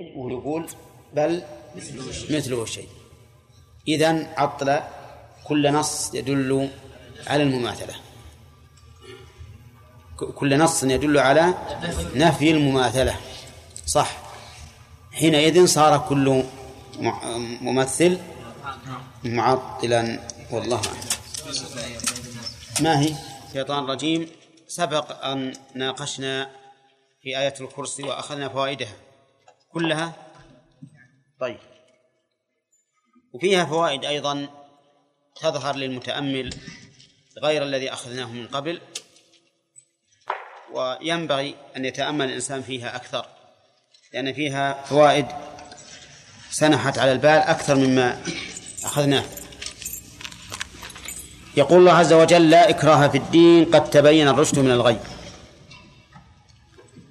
ويقول بل مثله شيء. إذن عطل كل نص يدل على المماثلة. كل نص يدل على نفي المماثلة. صح. حينئذ صار كل ممثل معطلا والله أعلم. ما هي؟ شيطان رجيم سبق أن ناقشنا في آية الكرسي وأخذنا فوائدها. كلها؟ طيب. وفيها فوائد أيضا تظهر للمتأمل غير الذي أخذناه من قبل وينبغي أن يتأمل الإنسان فيها أكثر لأن فيها فوائد سنحت على البال أكثر مما أخذناه. يقول الله عز وجل لا إكراه في الدين قد تبين الرشد من الغي.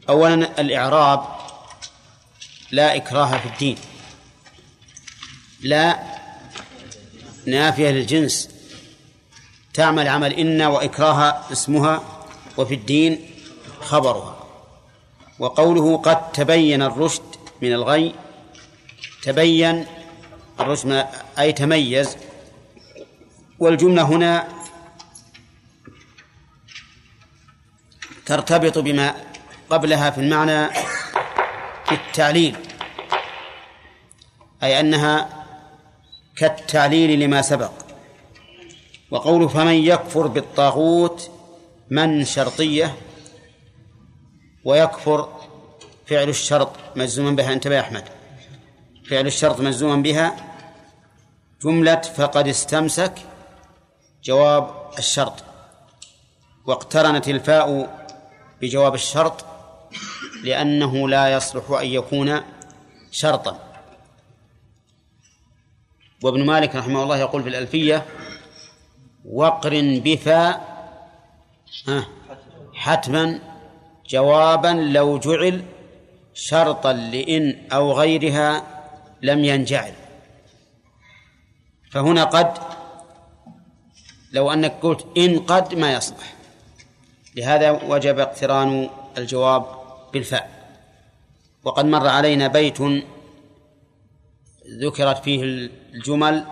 أولا الإعراب لا إكراه في الدين. لا نافية للجنس. تعمل عمل إن وإكراه اسمها وفي الدين خبرها. وقوله قد تبين الرشد من الغي تبين الرشد أي تميز. والجملة هنا ترتبط بما قبلها في المعنى في التعليل. أي أنها كالتعليل لما سبق. وقوله فمن يكفر بالطاغوت من شرطية ويكفر فعل الشرط مجزوما بها. انتبه يا أحمد. فعل الشرط مجزوما بها. جملة فقد استمسك جواب الشرط. واقترنت الفاء بجواب الشرط لأنه لا يصلح أن يكون شرطا. وابن مالك رحمه الله يقول في الألفية وقرن بفاء حتما جوابا لو جعل شرطا لإن أو غيرها لم ينجعل. فهنا قد لو أنك قلت إن قد ما يصلح. لهذا وجب اقتران الجواب بالفاء. وقد مر علينا بيت ذكرت فيه الجمل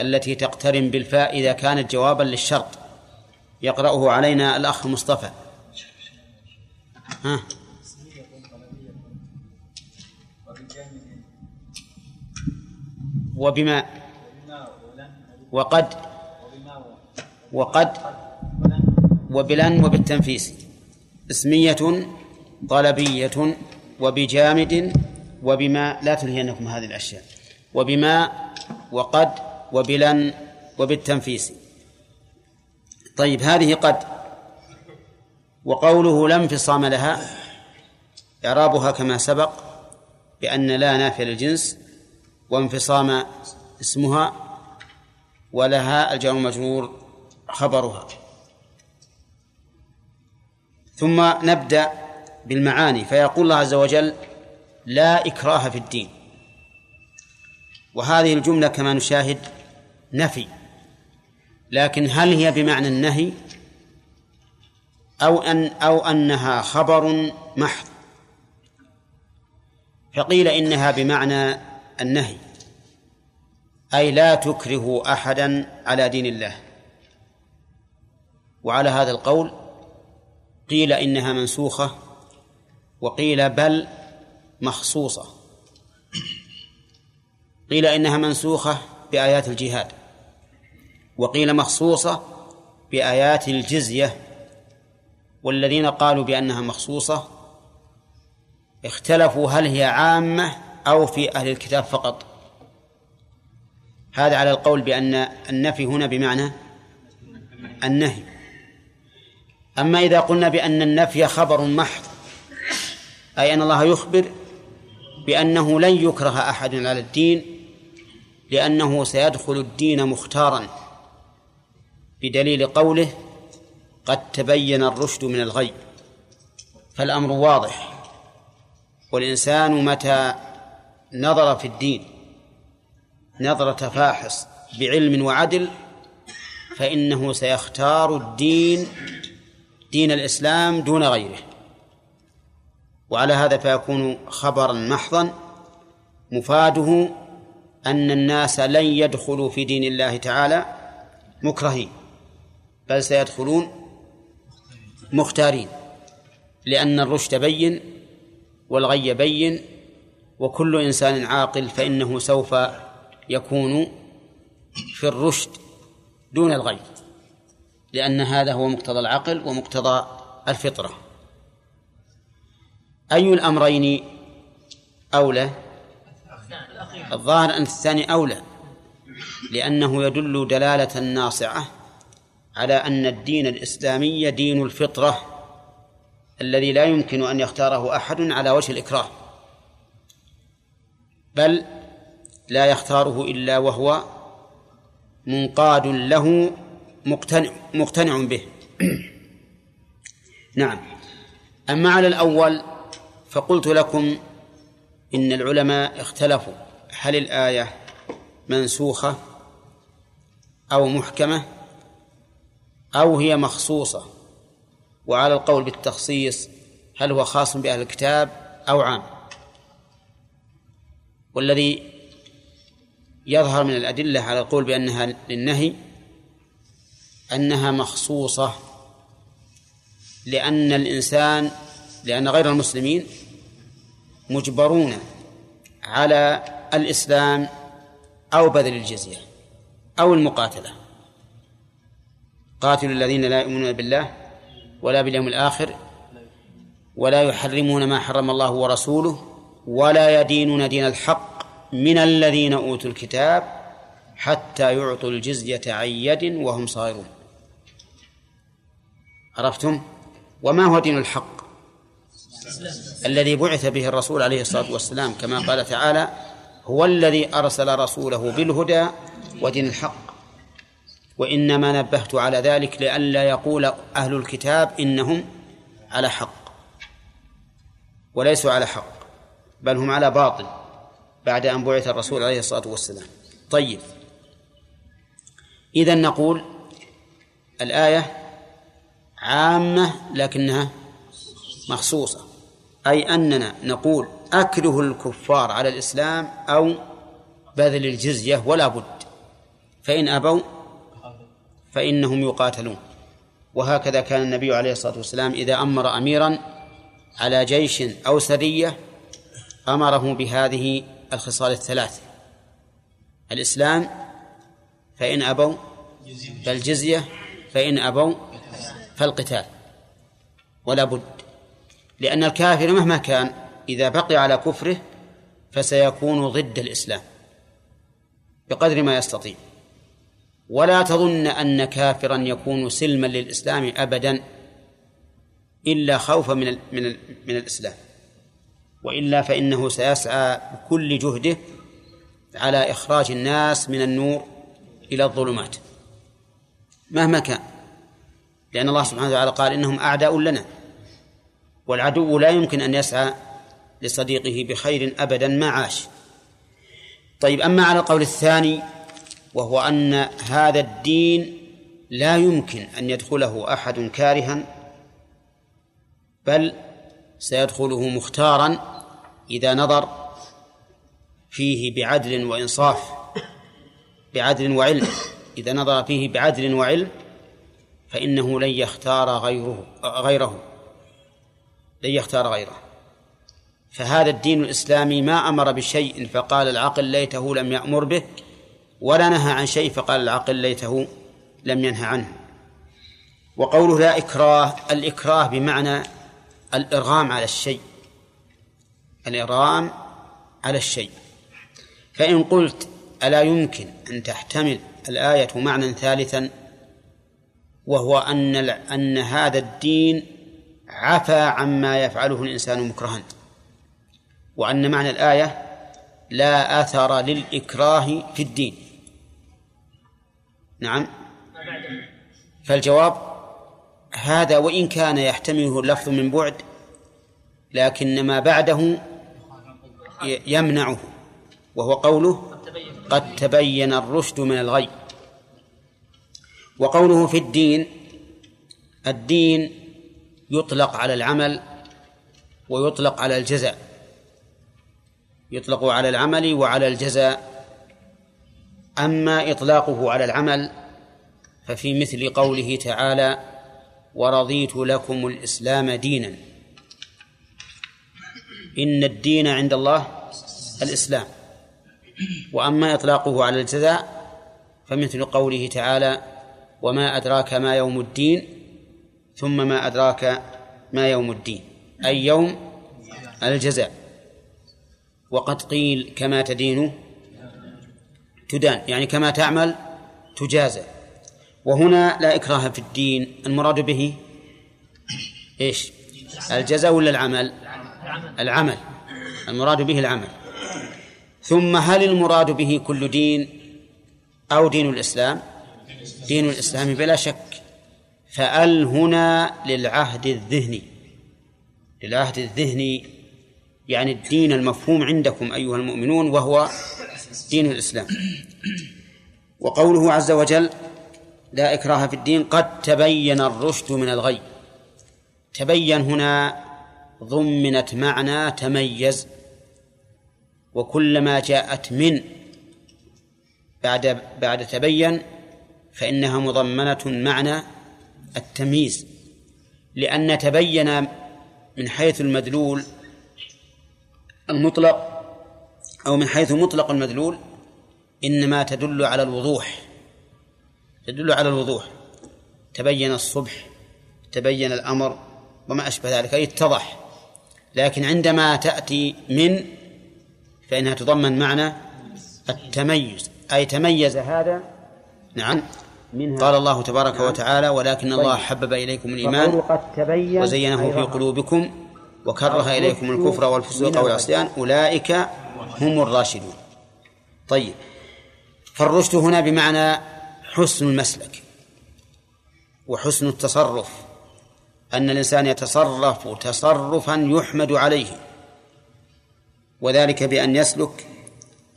التي تقترن بالفاء إذا كانت جوابا للشرط. يقرأه علينا الأخ مصطفى. ها؟ وبما وقد وقد وبلن وبالتنفيس. اسمية طلبية وبجامد وبما لا تلهينكم هذه الأشياء وبما وقد وبلن وبالتنفيس. طيب هذه قد وقوله لا انفصام لها إعرابها كما سبق بأن لا نافية للجنس وانفصام اسمها ولها الجار المجرور خبرها. ثم نبدأ بالمعاني فيقول الله عز وجل لا إكراه في الدين. وهذه الجملة كما نشاهد نفي. لكن هل هي بمعنى النهي؟ أو أن أو أنها خبر محض. فقيل إنها بمعنى النهي. أي لا تكره أحدا على دين الله. وعلى هذا القول قيل إنها منسوخة وقيل بل مخصوصة. قيل إنها منسوخة بآيات الجهاد. وقيل مخصوصة بآيات الجزية. والذين قالوا بأنها مخصوصة اختلفوا هل هي عامة أو في أهل الكتاب فقط. هذا على القول بأن النفي هنا بمعنى النهي. أما إذا قلنا بأن النفي خبر محض أي أن الله يخبر بأنه لن يكره أحد على الدين لأنه سيدخل الدين مختارا بدليل قوله قد تبين الرشد من الغي. فالأمر واضح. والإنسان متى نظر في الدين نظرة فاحص بعلم وعدل فإنه سيختار الدين دين الإسلام دون غيره. وعلى هذا فيكون خبرا محضا. مفاده أن الناس لن يدخلوا في دين الله تعالى مكرهين بل سيدخلون مختارين لأن الرشد بين والغي بين وكل إنسان عاقل فإنه سوف يكون في الرشد دون الغي لأن هذا هو مقتضى العقل ومقتضى الفطرة. أي الأمرين أولى؟ الظاهر أن الثاني أولى لأنه يدل دلالة ناصعة على أن الدين الإسلامي دين الفطرة الذي لا يمكن أن يختاره أحد على وجه الإكراه بل لا يختاره إلا وهو منقاد له مقتنع مقتنع به. نعم. أما على الأول فقلت لكم إن العلماء اختلفوا. هل الآية منسوخة أو محكمة أو هي مخصوصة؟ وعلى القول بالتخصيص هل هو خاص بأهل الكتاب أو عام؟ والذي يظهر من الأدلة على القول بأنها للنهي أنها مخصوصة لأن الإنسان لأن غير المسلمين مجبرون على الإسلام أو بذل الجزية أو المقاتلة. قاتلوا الذين لا يؤمنون بالله ولا باليوم الآخر ولا يحرمون ما حرم الله ورسوله ولا يدينون دين الحق من الذين أوتوا الكتاب حتى يعطوا الجزية عن يد وهم صاغرون. عرفتم؟ وما هو دين الحق؟ الذي بعث به الرسول عليه الصلاة والسلام كما قال تعالى هو الذي أرسل رسوله بالهدى ودين الحق. وإنما نبهت على ذلك لئلا يقول أهل الكتاب إنهم على حق. وليسوا على حق بل هم على باطل بعد أن بعث الرسول عليه الصلاة والسلام. طيب. إذا نقول الآية عامة لكنها مخصوصة. أي أننا نقول أكره الكفار على الإسلام أو بذل الجزية ولا بد. فإن أبوا فإنهم يقاتلون. وهكذا كان النبي عليه الصلاة والسلام إذا أمر أميرا على جيش أو سرية أمره بهذه الخصال الثلاث الإسلام فإن أبوا فالجزية فإن أبوا فالقتال. ولا بد. لأن الكافر مهما كان إذا بقي على كفره فسيكون ضد الإسلام بقدر ما يستطيع. ولا تظن أن كافرا يكون سلما للإسلام أبدا إلا خوفا من من من الإسلام. وإلا فإنه سيسعى بكل جهده على إخراج الناس من النور إلى الظلمات مهما كان. لأن الله سبحانه وتعالى قال إنهم أعداء لنا. والعدو لا يمكن أن يسعى لصديقه بخير أبدا ما عاش. طيب أما على القول الثاني وهو أن هذا الدين لا يمكن أن يدخله أحد كارها بل سيدخله مختارا إذا نظر فيه بعدل وإنصاف بعدل وعلم. إذا نظر فيه بعدل وعلم فإنه لن يختار غيره غيره. لن يختار غيره. فهذا الدين الإسلامي ما أمر بشيء فقال العقل ليته لم يأمر به ولا نهى عن شيء فقال العقل ليته لم ينهى عنه. وقوله لا إكراه الإكراه بمعنى الإرغام على الشيء. الإرغام على الشيء. فإن قلت ألا يمكن أن تحتمل الآية معنى ثالثا وهو أن أن هذا الدين عفى عما يفعله الإنسان مكرها. وأن معنى الآية لا أثر للإكراه في الدين. نعم. فالجواب هذا وإن كان يحتمله اللفظ من بعد لكن ما بعده يمنعه وهو قوله قد تبين الرشد من الغي. وقوله في الدين الدين يطلق على العمل ويطلق على الجزاء. يطلق على العمل وعلى الجزاء. أما إطلاقه على العمل ففي مثل قوله تعالى ورضيت لكم الإسلام دينا. إن الدين عند الله الإسلام. وأما إطلاقه على الجزاء فمثل قوله تعالى وما أدراك ما يوم الدين ثم ما أدراك ما يوم الدين أي يوم الجزاء وقد قيل كما تدين تدان يعني كما تعمل تجازى وهنا لا إكراه في الدين المراد به إيش؟ الجزاء ولا العمل؟ العمل. المراد به العمل. ثم هل المراد به كل دين أو دين الإسلام؟ دين الإسلام بلا شك. فأل هنا للعهد الذهني. للعهد الذهني يعني الدين المفهوم عندكم أيها المؤمنون وهو دين الإسلام. وقوله عز وجل لا إكراه في الدين قد تبين الرشد من الغي. تبين هنا ضمنت معنى تميز. وكلما جاءت من بعد بعد تبين فإنها مضمنة معنى التمييز لأن تبين من حيث المدلول المطلق أو من حيث مطلق المدلول إنما تدل على الوضوح تدل على الوضوح. تبين الصبح تبين الأمر وما أشبه ذلك أي اتضح. لكن عندما تأتي من فإنها تضمن معنى التميز أي تميز هذا. نعم. منها قال الله تبارك نعم. وتعالى ولكن الله طيب. حبب إليكم الإيمان وزينه في قلوبكم وكره إليكم الكفر والفسوق والعصيان أولئك هم الراشدون. طيب. فالرشد هنا بمعنى حسن المسلك وحسن التصرف أن الإنسان يتصرف تصرفا يحمد عليه وذلك بأن يسلك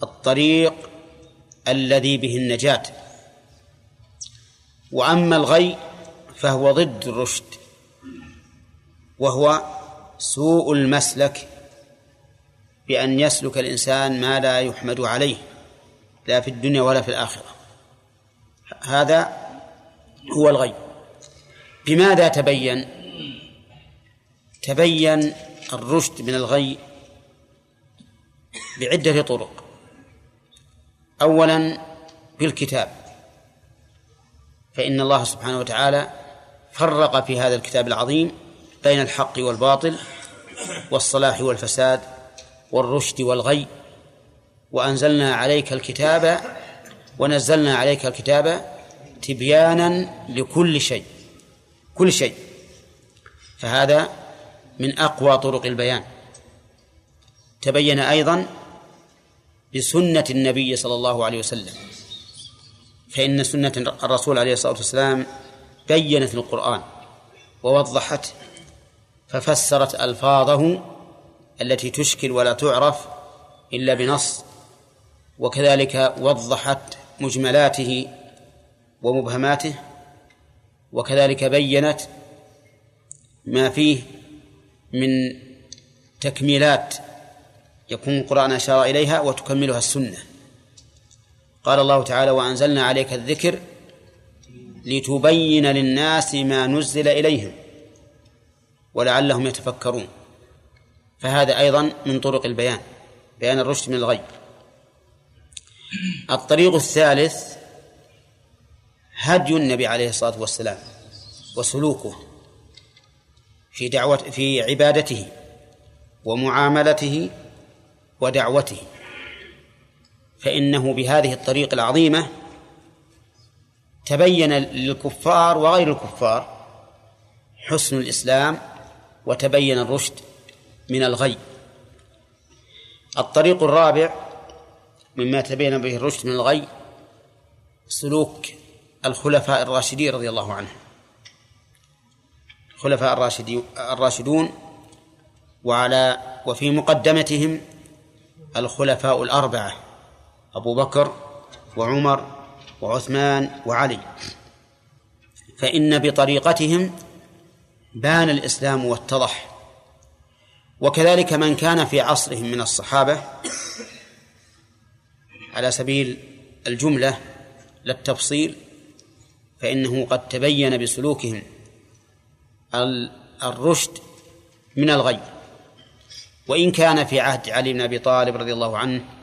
الطريق الذي به النجاة. وأما الغي فهو ضد الرشد وهو سوء المسلك بأن يسلك الإنسان ما لا يحمد عليه لا في الدنيا ولا في الآخرة. هذا هو الغي. بماذا تبين؟ تبين الرشد من الغي بعدة طرق. أولا بالكتاب. فإن الله سبحانه وتعالى فرق في هذا الكتاب العظيم بين الحق والباطل والصلاح والفساد والرشد والغي وأنزلنا عليك الكتاب ونزلنا عليك الكتاب تبيانا لكل شيء كل شيء. فهذا من أقوى طرق البيان. تبين أيضا بسنة النبي صلى الله عليه وسلم. فإن سنة الرسول عليه الصلاة والسلام بينت القرآن ووضحت ففسرت ألفاظه التي تشكل ولا تعرف إلا بنص وكذلك وضحت مجملاته ومبهماته وكذلك بينت ما فيه من تكميلات يكون القرآن أشار إليها وتكملها السنة. قال الله تعالى وأنزلنا عليك الذكر لتبين للناس ما نزل إليهم ولعلهم يتفكرون. فهذا أيضا من طرق البيان بيان الرشد من الغي الطريق الثالث هدي النبي عليه الصلاة والسلام وسلوكه في دعوة في عبادته ومعاملته ودعوته. فإنه بهذه الطريق العظيمة تبين للكفار وغير الكفار حسن الإسلام وتبين الرشد من الغي. الطريق الرابع مما تبين به الرشد من الغي سلوك الخلفاء الراشدين رضي الله عنهم. الخلفاء الراشدون وعلى وفي مقدمتهم الخلفاء الأربعة. أبو بكر وعمر وعثمان وعلي. فإن بطريقتهم بان الإسلام واتضح. وكذلك من كان في عصرهم من الصحابة على سبيل الجملة لا التفصيل فإنه قد تبين بسلوكهم الرشد من الغي. وإن كان في عهد علي بن أبي طالب رضي الله عنه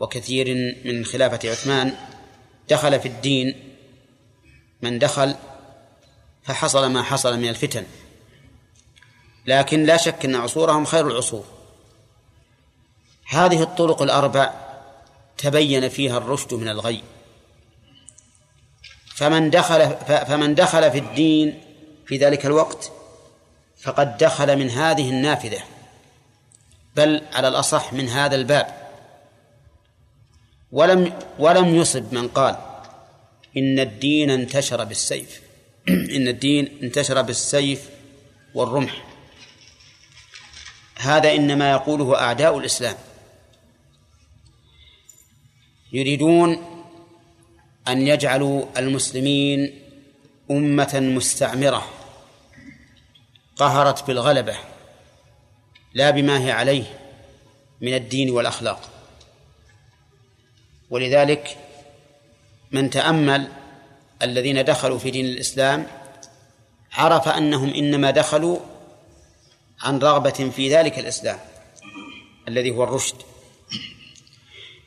وكثير من خلافة عثمان دخل في الدين من دخل فحصل ما حصل من الفتن. لكن لا شك أن عصورهم خير العصور. هذه الطرق الأربع تبين فيها الرشد من الغي. فمن دخل فمن دخل في الدين في ذلك الوقت فقد دخل من هذه النافذة. بل على الأصح من هذا الباب. ولم ولم يصب من قال إن الدين انتشر بالسيف. إن الدين انتشر بالسيف والرمح. هذا إنما يقوله أعداء الإسلام. يريدون أن يجعلوا المسلمين أمة مستعمرة قهرت بالغلبة لا بما هي عليه من الدين والأخلاق. ولذلك من تأمل الذين دخلوا في دين الإسلام عرف أنهم إنما دخلوا عن رغبة في ذلك الإسلام الذي هو الرشد.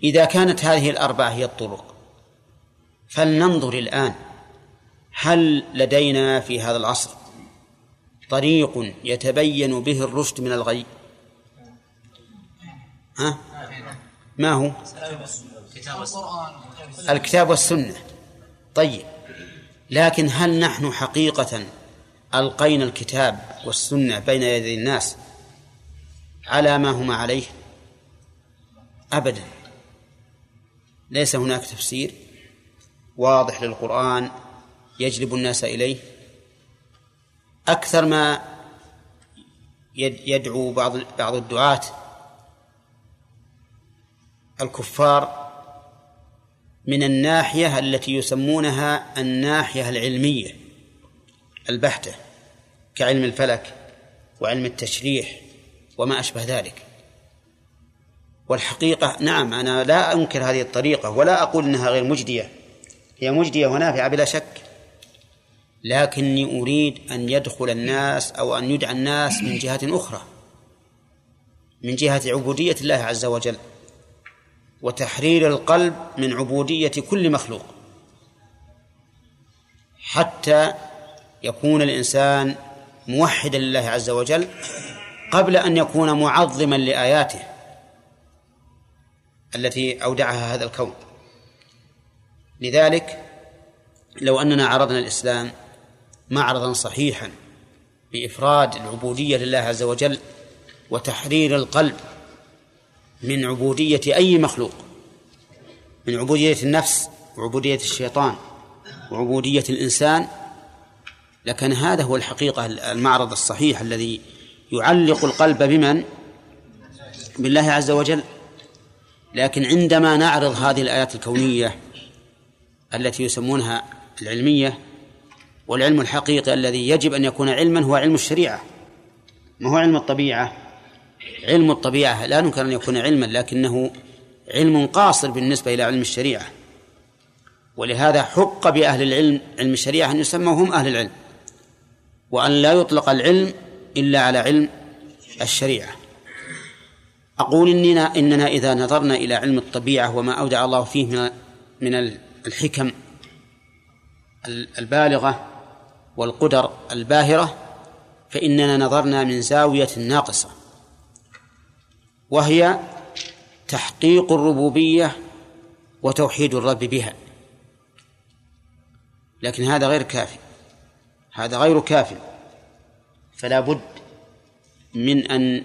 إذا كانت هذه الأربعة هي الطرق فلننظر الآن هل لدينا في هذا العصر طريق يتبين به الرشد من الغي؟ ها؟ ما هو؟ الكتاب والسنة. طيب. لكن هل نحن حقيقة ألقينا الكتاب والسنة بين يدي الناس على ما هما عليه؟ أبدا. ليس هناك تفسير واضح للقرآن يجلب الناس إليه؟ أكثر ما يدعو بعض بعض الدعاة الكفار من الناحية التي يسمونها الناحية العلمية البحتة كعلم الفلك وعلم التشريح وما أشبه ذلك. والحقيقة نعم أنا لا أنكر هذه الطريقة ولا أقول أنها غير مجدية. هي مجدية ونافعة بلا شك. لكني أريد أن يدخل الناس أو أن يدعى الناس من جهة أخرى من جهة عبودية الله عز وجل. وتحرير القلب من عبودية كل مخلوق. حتى يكون الإنسان موحدا لله عز وجل قبل أن يكون معظما لآياته التي أودعها هذا الكون. لذلك لو أننا عرضنا الإسلام معرضا صحيحا بإفراد العبودية لله عز وجل وتحرير القلب من عبودية أي مخلوق. من عبودية النفس وعبودية الشيطان وعبودية الإنسان. لكن هذا هو الحقيقة المعرض الصحيح الذي يعلق القلب بمن؟ بالله عز وجل. لكن عندما نعرض هذه الآيات الكونية التي يسمونها العلمية والعلم الحقيقي الذي يجب أن يكون علما هو علم الشريعة. ما هو علم الطبيعة؟ علم الطبيعة لا ننكر أن يكون علما لكنه علم قاصر بالنسبة إلى علم الشريعة. ولهذا حق بأهل العلم علم الشريعة أن يسموا هم أهل العلم وأن لا يطلق العلم إلا على علم الشريعة. أقول إننا إننا إذا نظرنا إلى علم الطبيعة وما أودع الله فيه من من الحكم البالغة والقدر الباهرة فإننا نظرنا من زاوية ناقصة. وهي تحقيق الربوبية وتوحيد الرب بها. لكن هذا غير كافي. هذا غير كاف فلا بد من أن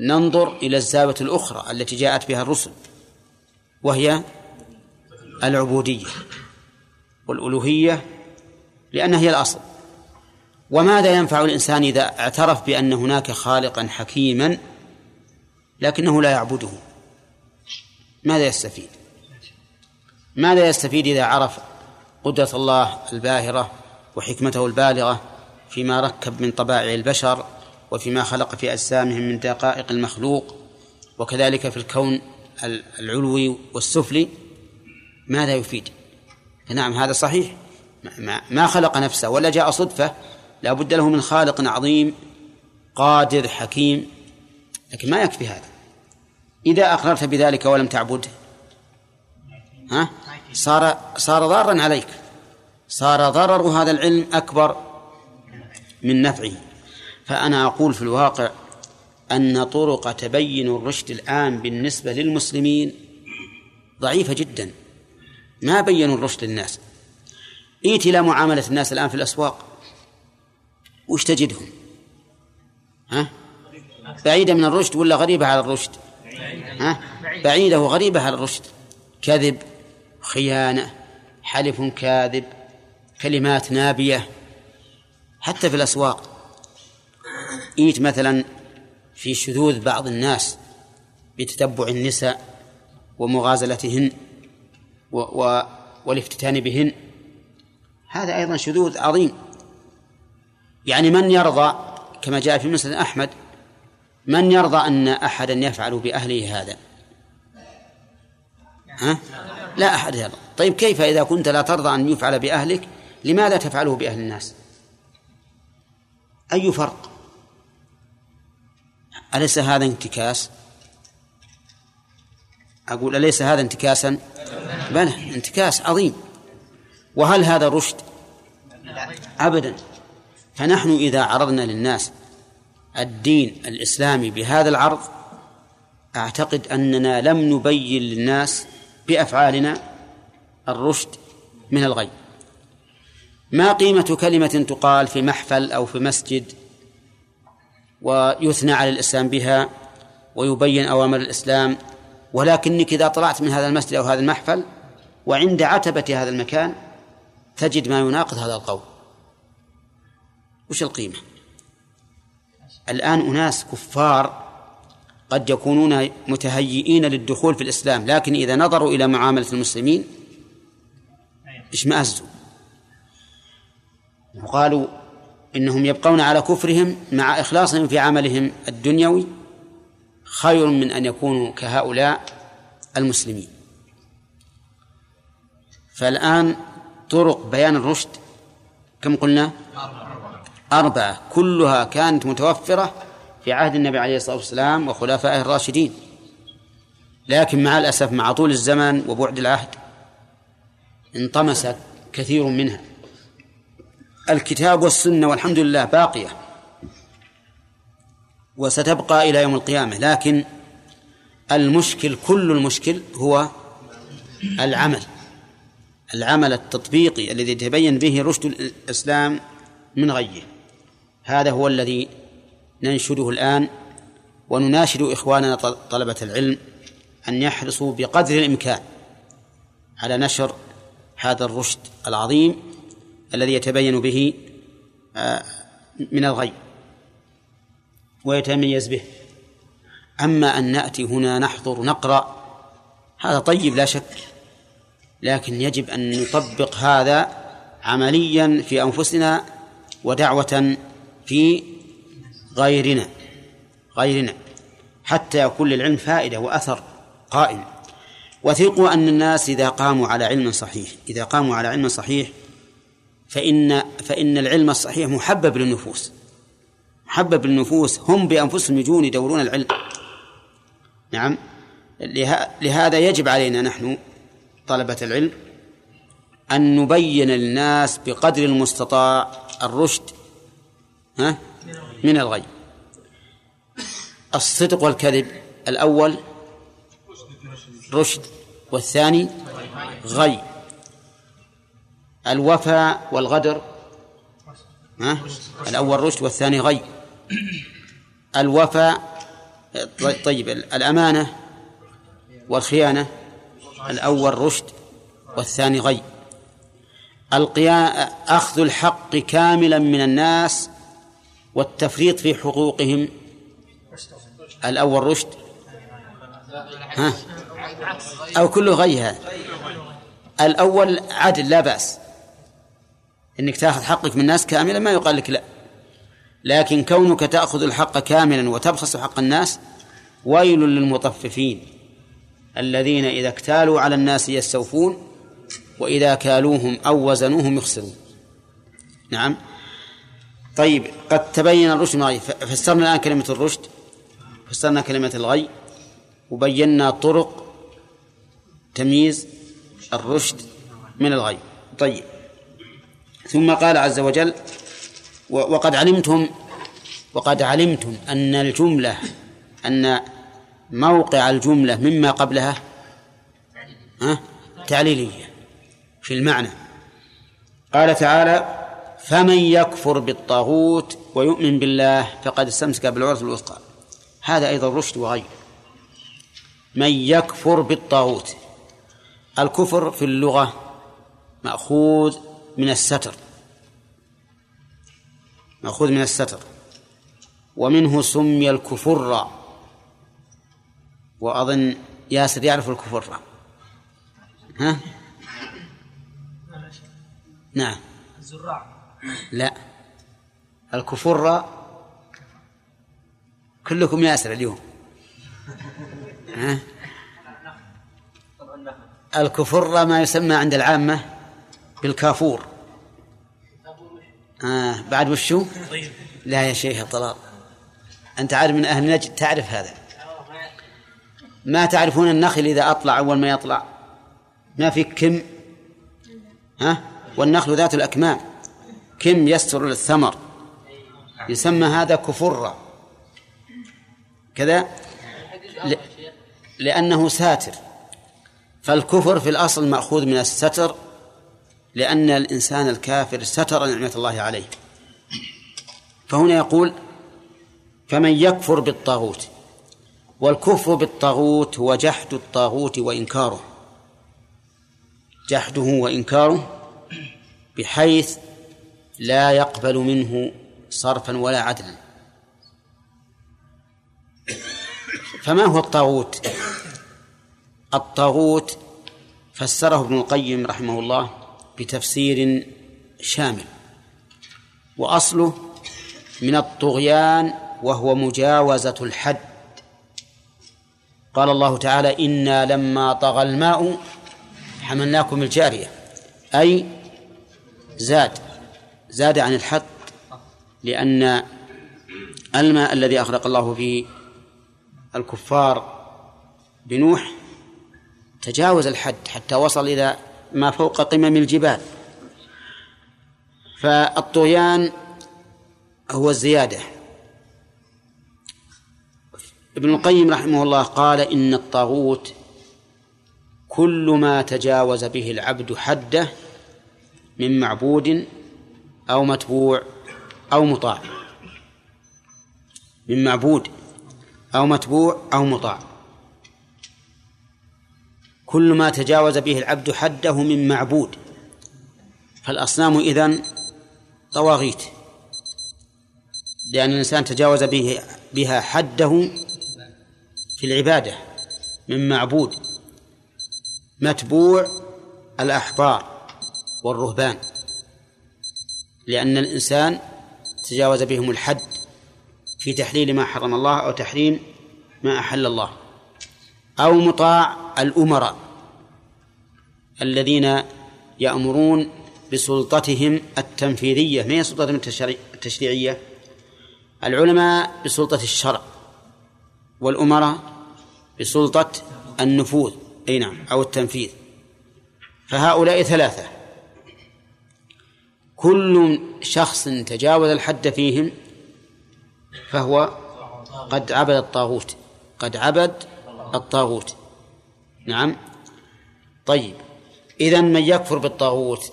ننظر إلى الزاوية الأخرى التي جاءت بها الرسل وهي العبودية والألوهية لأنها هي الأصل. وماذا ينفع الإنسان إذا اعترف بأن هناك خالقا حكيما لكنه لا يعبده. ماذا يستفيد؟ ماذا يستفيد إذا عرف قدرة الله الباهرة وحكمته البالغة فيما ركب من طبائع البشر وفيما خلق في أجسامهم من دقائق المخلوق وكذلك في الكون العلوي والسفلي؟ ماذا يفيد؟ نعم هذا صحيح. ما خلق نفسه ولا جاء صدفة لا بد له من خالق عظيم قادر حكيم. لكن ما يكفي هذا. إذا أقررت بذلك ولم تعبده ها؟ صار صار ضارا عليك. صار ضرر هذا العلم أكبر من نفعه. فأنا أقول في الواقع أن طرق تبين الرشد الآن بالنسبة للمسلمين ضعيفة جدا. ما بينوا الرشد للناس. ائت إلى معاملة الناس الآن في الأسواق. وش تجدهم؟ ها؟ بعيدة من الرشد ولا غريبة على الرشد؟ ها؟ بعيدة وغريبة على الرشد. كذب خيانة حلف كاذب كلمات نابية حتى في الأسواق. إيت مثلا في شذوذ بعض الناس بتتبع النساء ومغازلتهن و و والافتتان بهن. هذا أيضا شذوذ عظيم. يعني من يرضى كما جاء في مسند أحمد من يرضى أن أحدا يفعل بأهله هذا؟ ها؟ لا أحد يرضى. طيب كيف إذا كنت لا ترضى أن يفعل بأهلك لماذا تفعله بأهل الناس؟ أي فرق؟ أليس هذا انتكاس؟ أقول أليس هذا انتكاسا؟ بلى انتكاس عظيم. وهل هذا رشد؟ أبدا. فنحن إذا عرضنا للناس الدين الإسلامي بهذا العرض أعتقد أننا لم نبين للناس بأفعالنا الرشد من الغي. ما قيمة كلمة تقال في محفل أو في مسجد ويثنى على الإسلام بها ويبين أوامر الإسلام ولكنك إذا طلعت من هذا المسجد أو هذا المحفل وعند عتبة هذا المكان تجد ما يناقض هذا القول. وش القيمة؟ الآن أناس كفار قد يكونون متهيئين للدخول في الإسلام لكن إذا نظروا إلى معاملة المسلمين اشمأزوا وقالوا إنهم يبقون على كفرهم مع إخلاصهم في عملهم الدنيوي خير من أن يكونوا كهؤلاء المسلمين. فالآن طرق بيان الرشد كم قلنا؟ أربعة كلها كانت متوفرة في عهد النبي عليه الصلاة والسلام وخلفائه الراشدين. لكن مع الأسف مع طول الزمن وبعد العهد انطمست كثير منها. الكتاب والسنة والحمد لله باقية وستبقى إلى يوم القيامة. لكن المشكل كل المشكل هو العمل. العمل التطبيقي الذي يتبين به رشد الإسلام من غيه. هذا هو الذي ننشده الآن ونناشد إخواننا طلبة العلم أن يحرصوا بقدر الإمكان على نشر هذا الرشد العظيم الذي يتبين به آه، من الغي ويتميز به. أما أن نأتي هنا نحضر نقرأ هذا طيب لا شك لكن يجب أن نطبق هذا عمليا في أنفسنا ودعوة في غيرنا غيرنا. حتى يكون للعلم فائدة وأثر قائم. وثقوا أن الناس إذا قاموا على علم صحيح إذا قاموا على علم صحيح فإن فإن العلم الصحيح محبب للنفوس. محبب للنفوس هم بأنفسهم يجون يدورون العلم. نعم. لهذا يجب علينا نحن طلبة العلم أن نبين للناس بقدر المستطاع الرشد ها؟ من الغي. الصدق والكذب الأول رشد والثاني غي. الوفاء والغدر ها؟ الأول رشد والثاني غي. الوفاء طيب الأمانة والخيانة الأول رشد والثاني غي. القيام أخذ الحق كاملا من الناس والتفريط في حقوقهم. الأول رشد. ها؟ أو كله غي هذا الأول عدل لا بأس. إنك تأخذ حقك من الناس كاملا ما يقال لك لا. لكن كونك تأخذ الحق كاملا وتبخس حق الناس ويل للمطففين. الذين إذا اكتالوا على الناس يستوفون وإذا كالوهم أو وزنوهم يخسرون. نعم. طيب قد تبين الرشد من الغي فسرنا الآن كلمة الرشد. فسرنا كلمة الغي. وبينا طرق تمييز الرشد من الغي. طيب. ثم قال عز وجل وقد علمتم وقد علمتم أن الجملة أن موقع الجملة مما قبلها ها تعليلية في المعنى. قال تعالى فمن يكفر بالطاغوت ويؤمن بالله فقد استمسك بالعروة الوثقى. هذا أيضا رشد وغير. من يكفر بالطاغوت الكفر في اللغة مأخوذ من الستر. مأخوذ من الستر. ومنه سمي الكفر. وأظن ياسر يعرف الكفر. ها؟ نعم. الزراع. لا. الكفر كلكم ياسر اليوم. ها؟ الكفر ما يسمى عند العامة بالكافور. آه بعد وشو؟ لا يا شيخ طلال أنت عارف من أهل نجد تعرف هذا. ما تعرفون النخل إذا أطلع أول ما يطلع؟ ما في كم؟ ها؟ والنخل ذات الأكمام. كم يستر الثمر يسمى هذا كفرة. كذا؟ لأنه ساتر. فالكفر في الأصل مأخوذ من الستر لأن الإنسان الكافر ستر نعمة الله عليه. فهنا يقول فمن يكفر بالطاغوت والكفر بالطاغوت هو جحد الطاغوت وإنكاره. جحده وإنكاره بحيث لا يقبل منه صرفا ولا عدلا. فما هو الطاغوت؟ الطاغوت فسره ابن القيم رحمه الله بتفسير شامل وأصله من الطغيان وهو مجاوزة الحد. قال الله تعالى إنا لما طغى الماء حملناكم الجارية. أي زاد. زاد عن الحد لأن الماء الذي أخرق الله فيه الكفار بنوح تجاوز الحد حتى وصل إلى ما فوق قمم الجبال. فالطغيان هو الزيادة. ابن القيم رحمه الله قال إن الطاغوت كل ما تجاوز به العبد حده من معبود أو متبوع أو مطاع. من معبود أو متبوع أو مطاع. كل ما تجاوز به العبد حده من معبود. فالأصنام إذن طواغيت. لأن الإنسان تجاوز به بها حده في العبادة من معبود. متبوع الأحبار والرهبان. لأن الإنسان تجاوز بهم الحد في تحليل ما حرم الله أو تحريم ما أحل الله أو مطاع الأمراء الذين يأمرون بسلطتهم التنفيذية. ما هي سلطتهم التشريعية؟ العلماء بسلطة الشرع والأمراء بسلطة النفوذ أي نعم أو التنفيذ. فهؤلاء ثلاثة. كل شخص تجاوز الحد فيهم فهو قد عبد الطاغوت قد عبد الطاغوت. نعم. طيب. إذا من يكفر بالطاغوت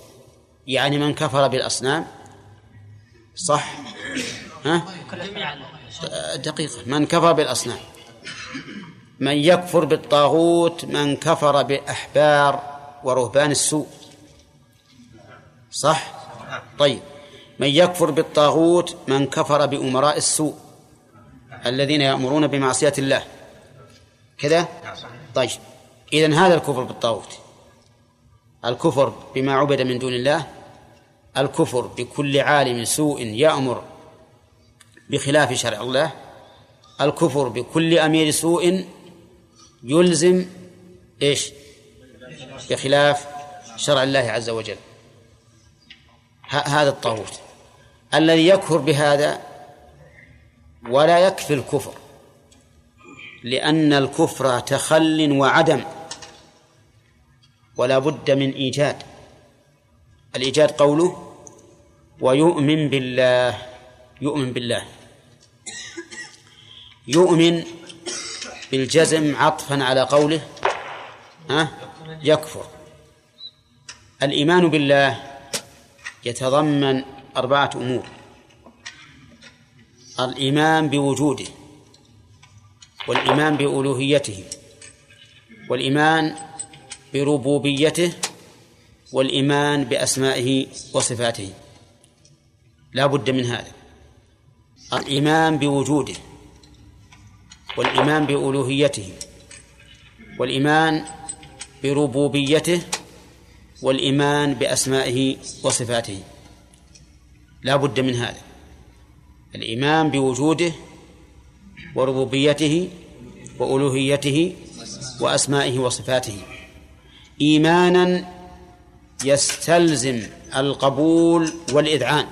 يعني من كفر بالأصنام؟ صح؟ ها؟ دقيقة. من كفر بالأصنام. من يكفر بالطاغوت من كفر بأحبار ورهبان السوء. صح؟ طيب. من يكفر بالطاغوت من كفر بأمراء السوء الذين يأمرون بمعصية الله. كذا؟ طيب. إذن هذا الكفر بالطاغوت. الكفر بما عبد من دون الله. الكفر بكل عالم سوء يأمر بخلاف شرع الله. الكفر بكل أمير سوء يلزم إيش؟ بخلاف شرع الله عز وجل. هذا الطاغوت الذي يكفر بهذا ولا يكفي الكفر لأن الكفر تخل وعدم ولا بد من إيجاد. الإيجاد قوله ويؤمن بالله يؤمن بالله. يؤمن بالجزم عطفا على قوله ها؟ يكفر. الإيمان بالله يتضمن أربعة أمور. الإيمان بوجوده والإيمان بألوهيته والإيمان بربوبيته والإيمان بأسمائه وصفاته. لا بد من هذا. الإيمان بوجوده والإيمان بألوهيته والإيمان بربوبيته والإيمان بأسمائه وصفاته. لا بد من هذا. الإيمان بوجوده وربوبيته وألوهيته وأسمائه وصفاته. إيمانا يستلزم القبول والإذعان.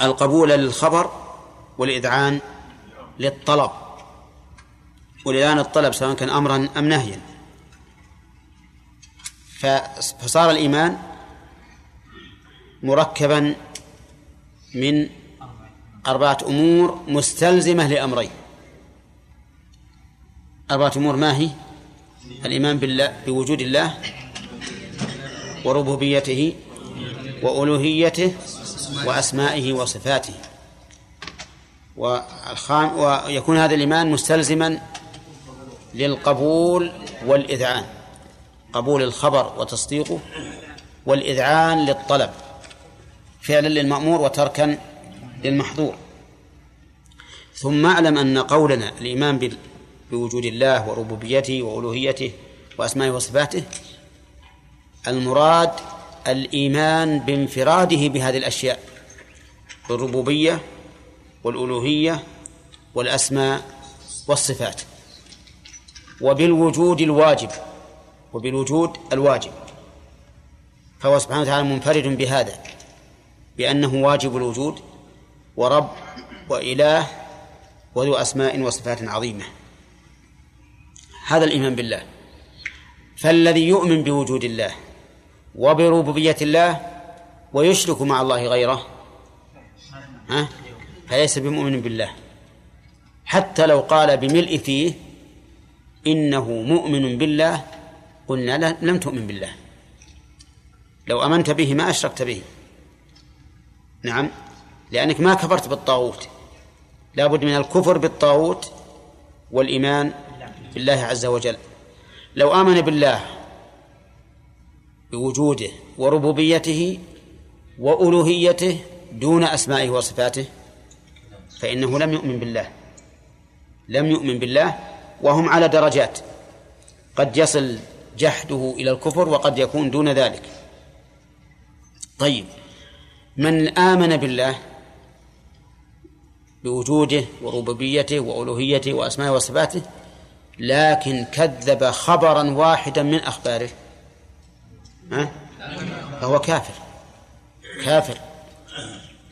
القبول للخبر والإذعان للطلب. والإذعان الطلب سواء كان أمرا أم نهيا. فصار الإيمان مركبا من أربعة أمور مستلزمة لأمرين. أربعة أمور ما هي؟ الإيمان بالله بوجود الله وربوبيته وألوهيته وأسمائه وصفاته. والخام ويكون هذا الإيمان مستلزما للقبول والإذعان. قبول الخبر وتصديقه والإذعان للطلب فعلا للمأمور وتركا للمحظور. ثم اعلم أن قولنا الإيمان بوجود الله وربوبيته وألوهيته وأسمائه وصفاته المراد الإيمان بانفراده بهذه الأشياء بالربوبية والألوهية والأسماء والصفات. وبالوجود الواجب وبالوجود الواجب. فهو سبحانه وتعالى منفرد بهذا بأنه واجب الوجود ورب وإله وذو أسماء وصفات عظيمة. هذا الإيمان بالله. فالذي يؤمن بوجود الله وبربوبية الله ويشرك مع الله غيره ها؟ فليس بمؤمن بالله. حتى لو قال بملء فيه إنه مؤمن بالله قلنا لم تؤمن بالله. لو أمنت به ما أشركت به. نعم. لأنك ما كفرت بالطاغوت. لا بد من الكفر بالطاغوت والإيمان بالله عز وجل. لو آمن بالله بوجوده وربوبيته وألوهيته دون أسمائه وصفاته فإنه لم يؤمن بالله. لم يؤمن بالله وهم على درجات. قد يصل جحده إلى الكفر وقد يكون دون ذلك. طيب من آمن بالله بوجوده وربوبيته وألوهيته وأسمائه وصفاته لكن كذب خبرا واحدا من أخباره ها؟ فهو كافر. كافر.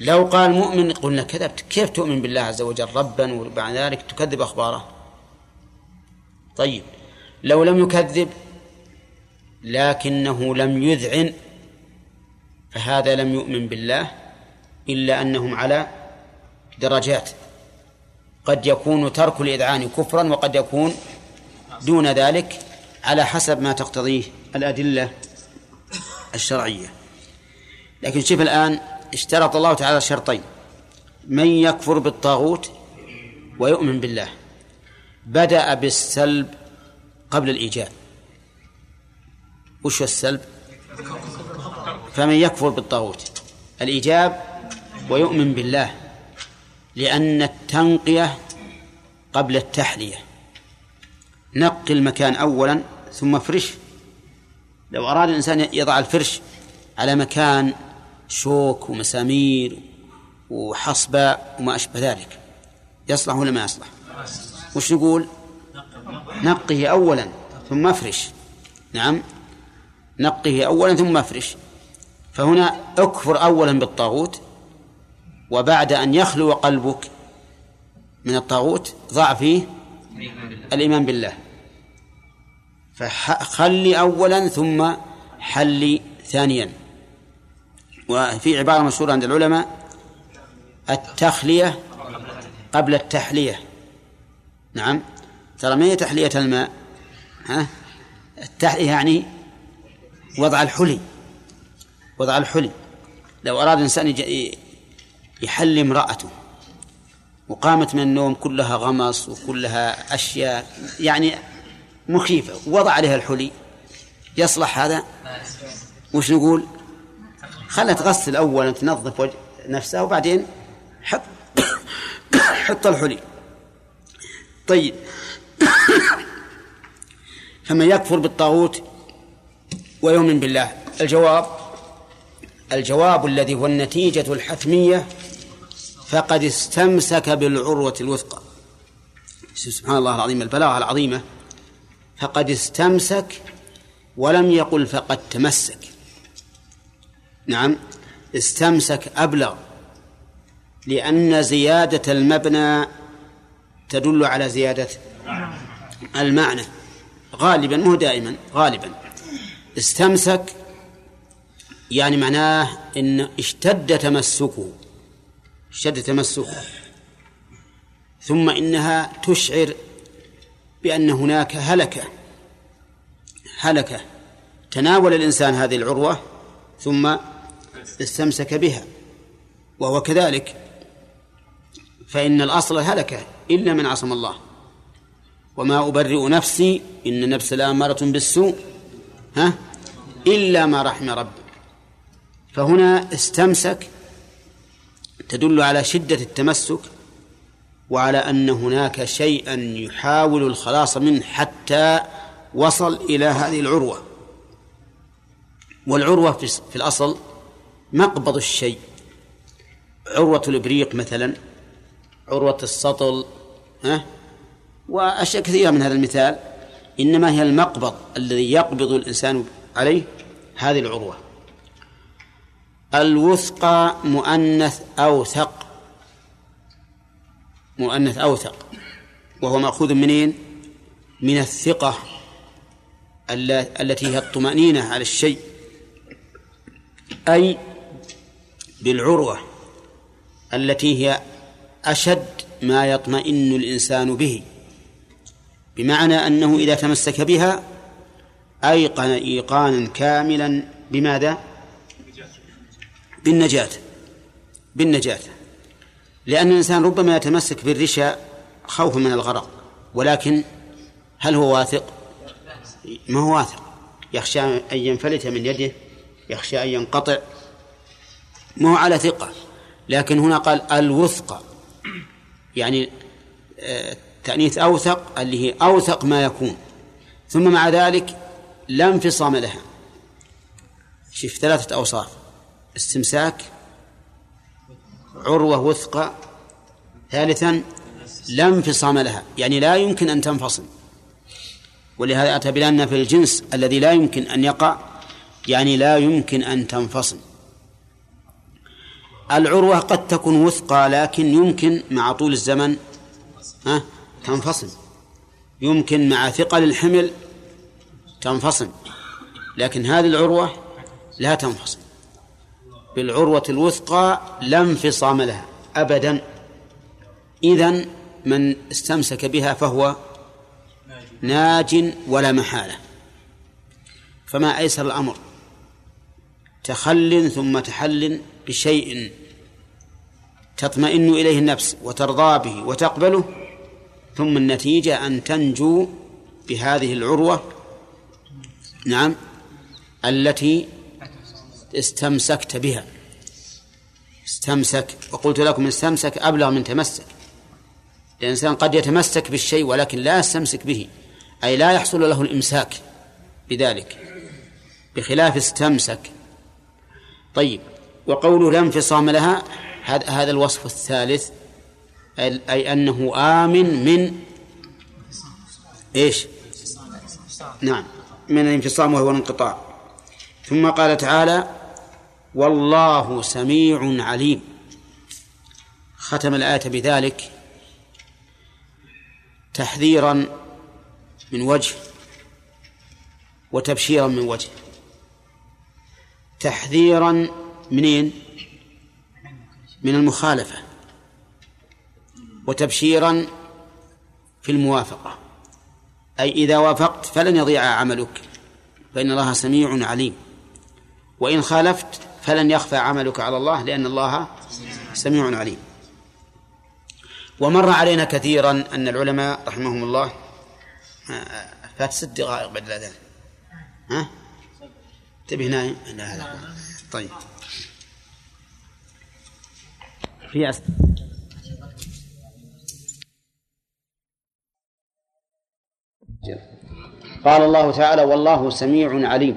لو قال مؤمن قلنا كذبت. كيف تؤمن بالله عز وجل؟ ربا وبعد ذلك تكذب أخباره. طيب لو لم يكذب لكنه لم يذعن فهذا لم يؤمن بالله إلا أنهم على درجات. قد يكون ترك الإذعان كفرا وقد يكون دون ذلك على حسب ما تقتضيه الأدلة الشرعية. لكن شوف الآن اشترط الله تعالى شرطين. من يكفر بالطاغوت ويؤمن بالله. بدأ بالسلب قبل الإيجاب وش السلب؟ فمن يكفر بالطاغوت. الإيجاب ويؤمن بالله لأن التنقية قبل التحلية. نقي المكان أولا ثم فرش. لو أراد الإنسان يضع الفرش على مكان شوك ومسامير وحصباء وما أشبه ذلك يصلح ولا ما يصلح؟ وش نقول؟ نقه أولا ثم افرش نعم؟ نقه أولا ثم أفرش. فهنا اكفر أولا بالطاغوت وبعد أن يخلو قلبك من الطاغوت ضع فيه الإيمان بالله. فخلي أولا ثم حلي ثانيا. وفي عبارة مشهورة عند العلماء التخلية قبل التحلية. نعم. ترى ما هي تحلية الماء؟ ها؟ التحلية يعني وضع الحلي وضع الحلي. لو أراد إنسان يحلي امرأته وقامت من النوم كلها غمص وكلها أشياء يعني مخيفة وضع عليها الحلي يصلح هذا؟ وش نقول؟ خلها تغسل أولا تنظف وجه نفسها وبعدين حط حط الحلي. طيب. فمن يكفر بالطاغوت ويؤمن بالله. الجواب الجواب الذي هو النتيجة الحتمية فقد استمسك بالعروة الوثقى. سبحان الله العظيم البلاغة العظيمة. فقد استمسك ولم يقل فقد تمسك. نعم استمسك أبلغ لأن زيادة المبنى تدل على زيادة المعنى. غالبا مو دائما غالبا. استمسك يعني معناه إن اشتد تمسكه اشتد تمسكه. ثم إنها تشعر بأن هناك هلكة هلكة. تناول الإنسان هذه العروة ثم استمسك بها وهو كذلك. فإن الأصل هلكة إلا من عصم الله. وما أبرئ نفسي إن النفس لآمارة بالسوء. ها؟ إلا ما رحم ربي فهنا استمسك تدل على شدة التمسك وعلى أن هناك شيئا يحاول الخلاص منه حتى وصل إلى هذه العروة. والعروة في الأصل مقبض الشيء. عروة الإبريق مثلا عروة السطل ها؟ وأشياء كثيرة من هذا المثال. إنما هي المقبض الذي يقبض الإنسان عليه هذه العروة. الوثقى مؤنث أوثق. مؤنث أوثق. وهو مأخوذ منين؟ من الثقة التي هي الطمأنينة على الشيء. أي بالعروة التي هي أشد ما يطمئن الإنسان به. بمعنى أنه إذا تمسك بها أيقن إيقانا كاملا بماذا؟ بالنجاة. بالنجاة. لأن الإنسان ربما يتمسك بالرشا خوفا من الغرق ولكن هل هو واثق؟ ما هو واثق؟ يخشى أن ينفلت من يده يخشى أن ينقطع. ما هو على ثقة؟ لكن هنا قال الوثقى يعني آه، تأنيث أوثق اللي هي أوثق ما يكون. ثم مع ذلك لا انفصام لها. شوف ثلاثة أوصاف. استمساك عروة وثقة. ثالثا لا انفصام لها. يعني لا يمكن أن تنفصل. ولهذا أتى بلأن في الجنس الذي لا يمكن أن يقع يعني لا يمكن أن تنفصل. العروة قد تكون وثقى لكن يمكن مع طول الزمن ها تنفصل. يمكن مع ثقل الحمل تنفصل لكن هذه العروة لا تنفصل. بالعروة الوثقى لا انفصام لها أبدا. إذن من استمسك بها فهو ناج ولا محالة. فما أيسر الأمر؟ تخل ثم تحل بشيء تطمئن إليه النفس وترضى به وتقبله ثم النتيجة أن تنجو بهذه العروة نعم التي استمسكت بها. استمسك وقلت لكم استمسك أبلغ من تمسك. الإنسان قد يتمسك بالشيء ولكن لا يستمسك به أي لا يحصل له الإمساك بذلك بخلاف استمسك. طيب وقوله لا انفصام لها هذا الوصف الثالث. أي أنه آمن من إيش؟ نعم من الانفصام وهو الانقطاع. ثم قال تعالى والله سميع عليم. ختم الآية بذلك تحذيرا من وجه وتبشيرا من وجه. تحذيرا منين؟ من المخالفة. وتبشيرا في الموافقة. أي إذا وافقت فلن يضيع عملك فإن الله سميع عليم. وإن خالفت فلن يخفى عملك على الله لأن الله سميع عليم. ومر علينا كثيرا أن العلماء رحمهم الله آه، فات ست دقائق بعد الأذان. ها؟ تبي نايم؟ لا لا طيب. في أسئلة قال الله تعالى والله سميع عليم.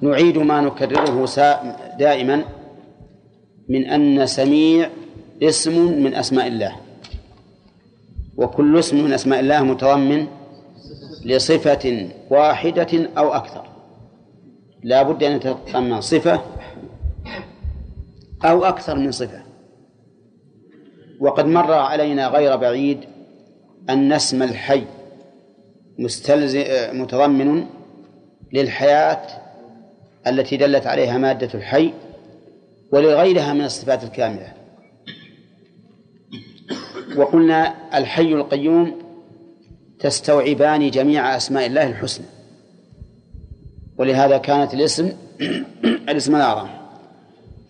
نعيد ما نكرره دائما من أن سميع اسم من أسماء الله وكل اسم من أسماء الله متضمن لصفة واحدة أو أكثر. لا بد أن يتضمن صفة أو أكثر من صفة. وقد مر علينا غير بعيد أن اسم الحي مستلزم متضمن للحياة التي دلت عليها مادة الحي ولغيرها من الصفات الكاملة. وقلنا الحي القيوم تستوعبان جميع أسماء الله الحسنى ولهذا كانت الاسم الاسم الأعظم.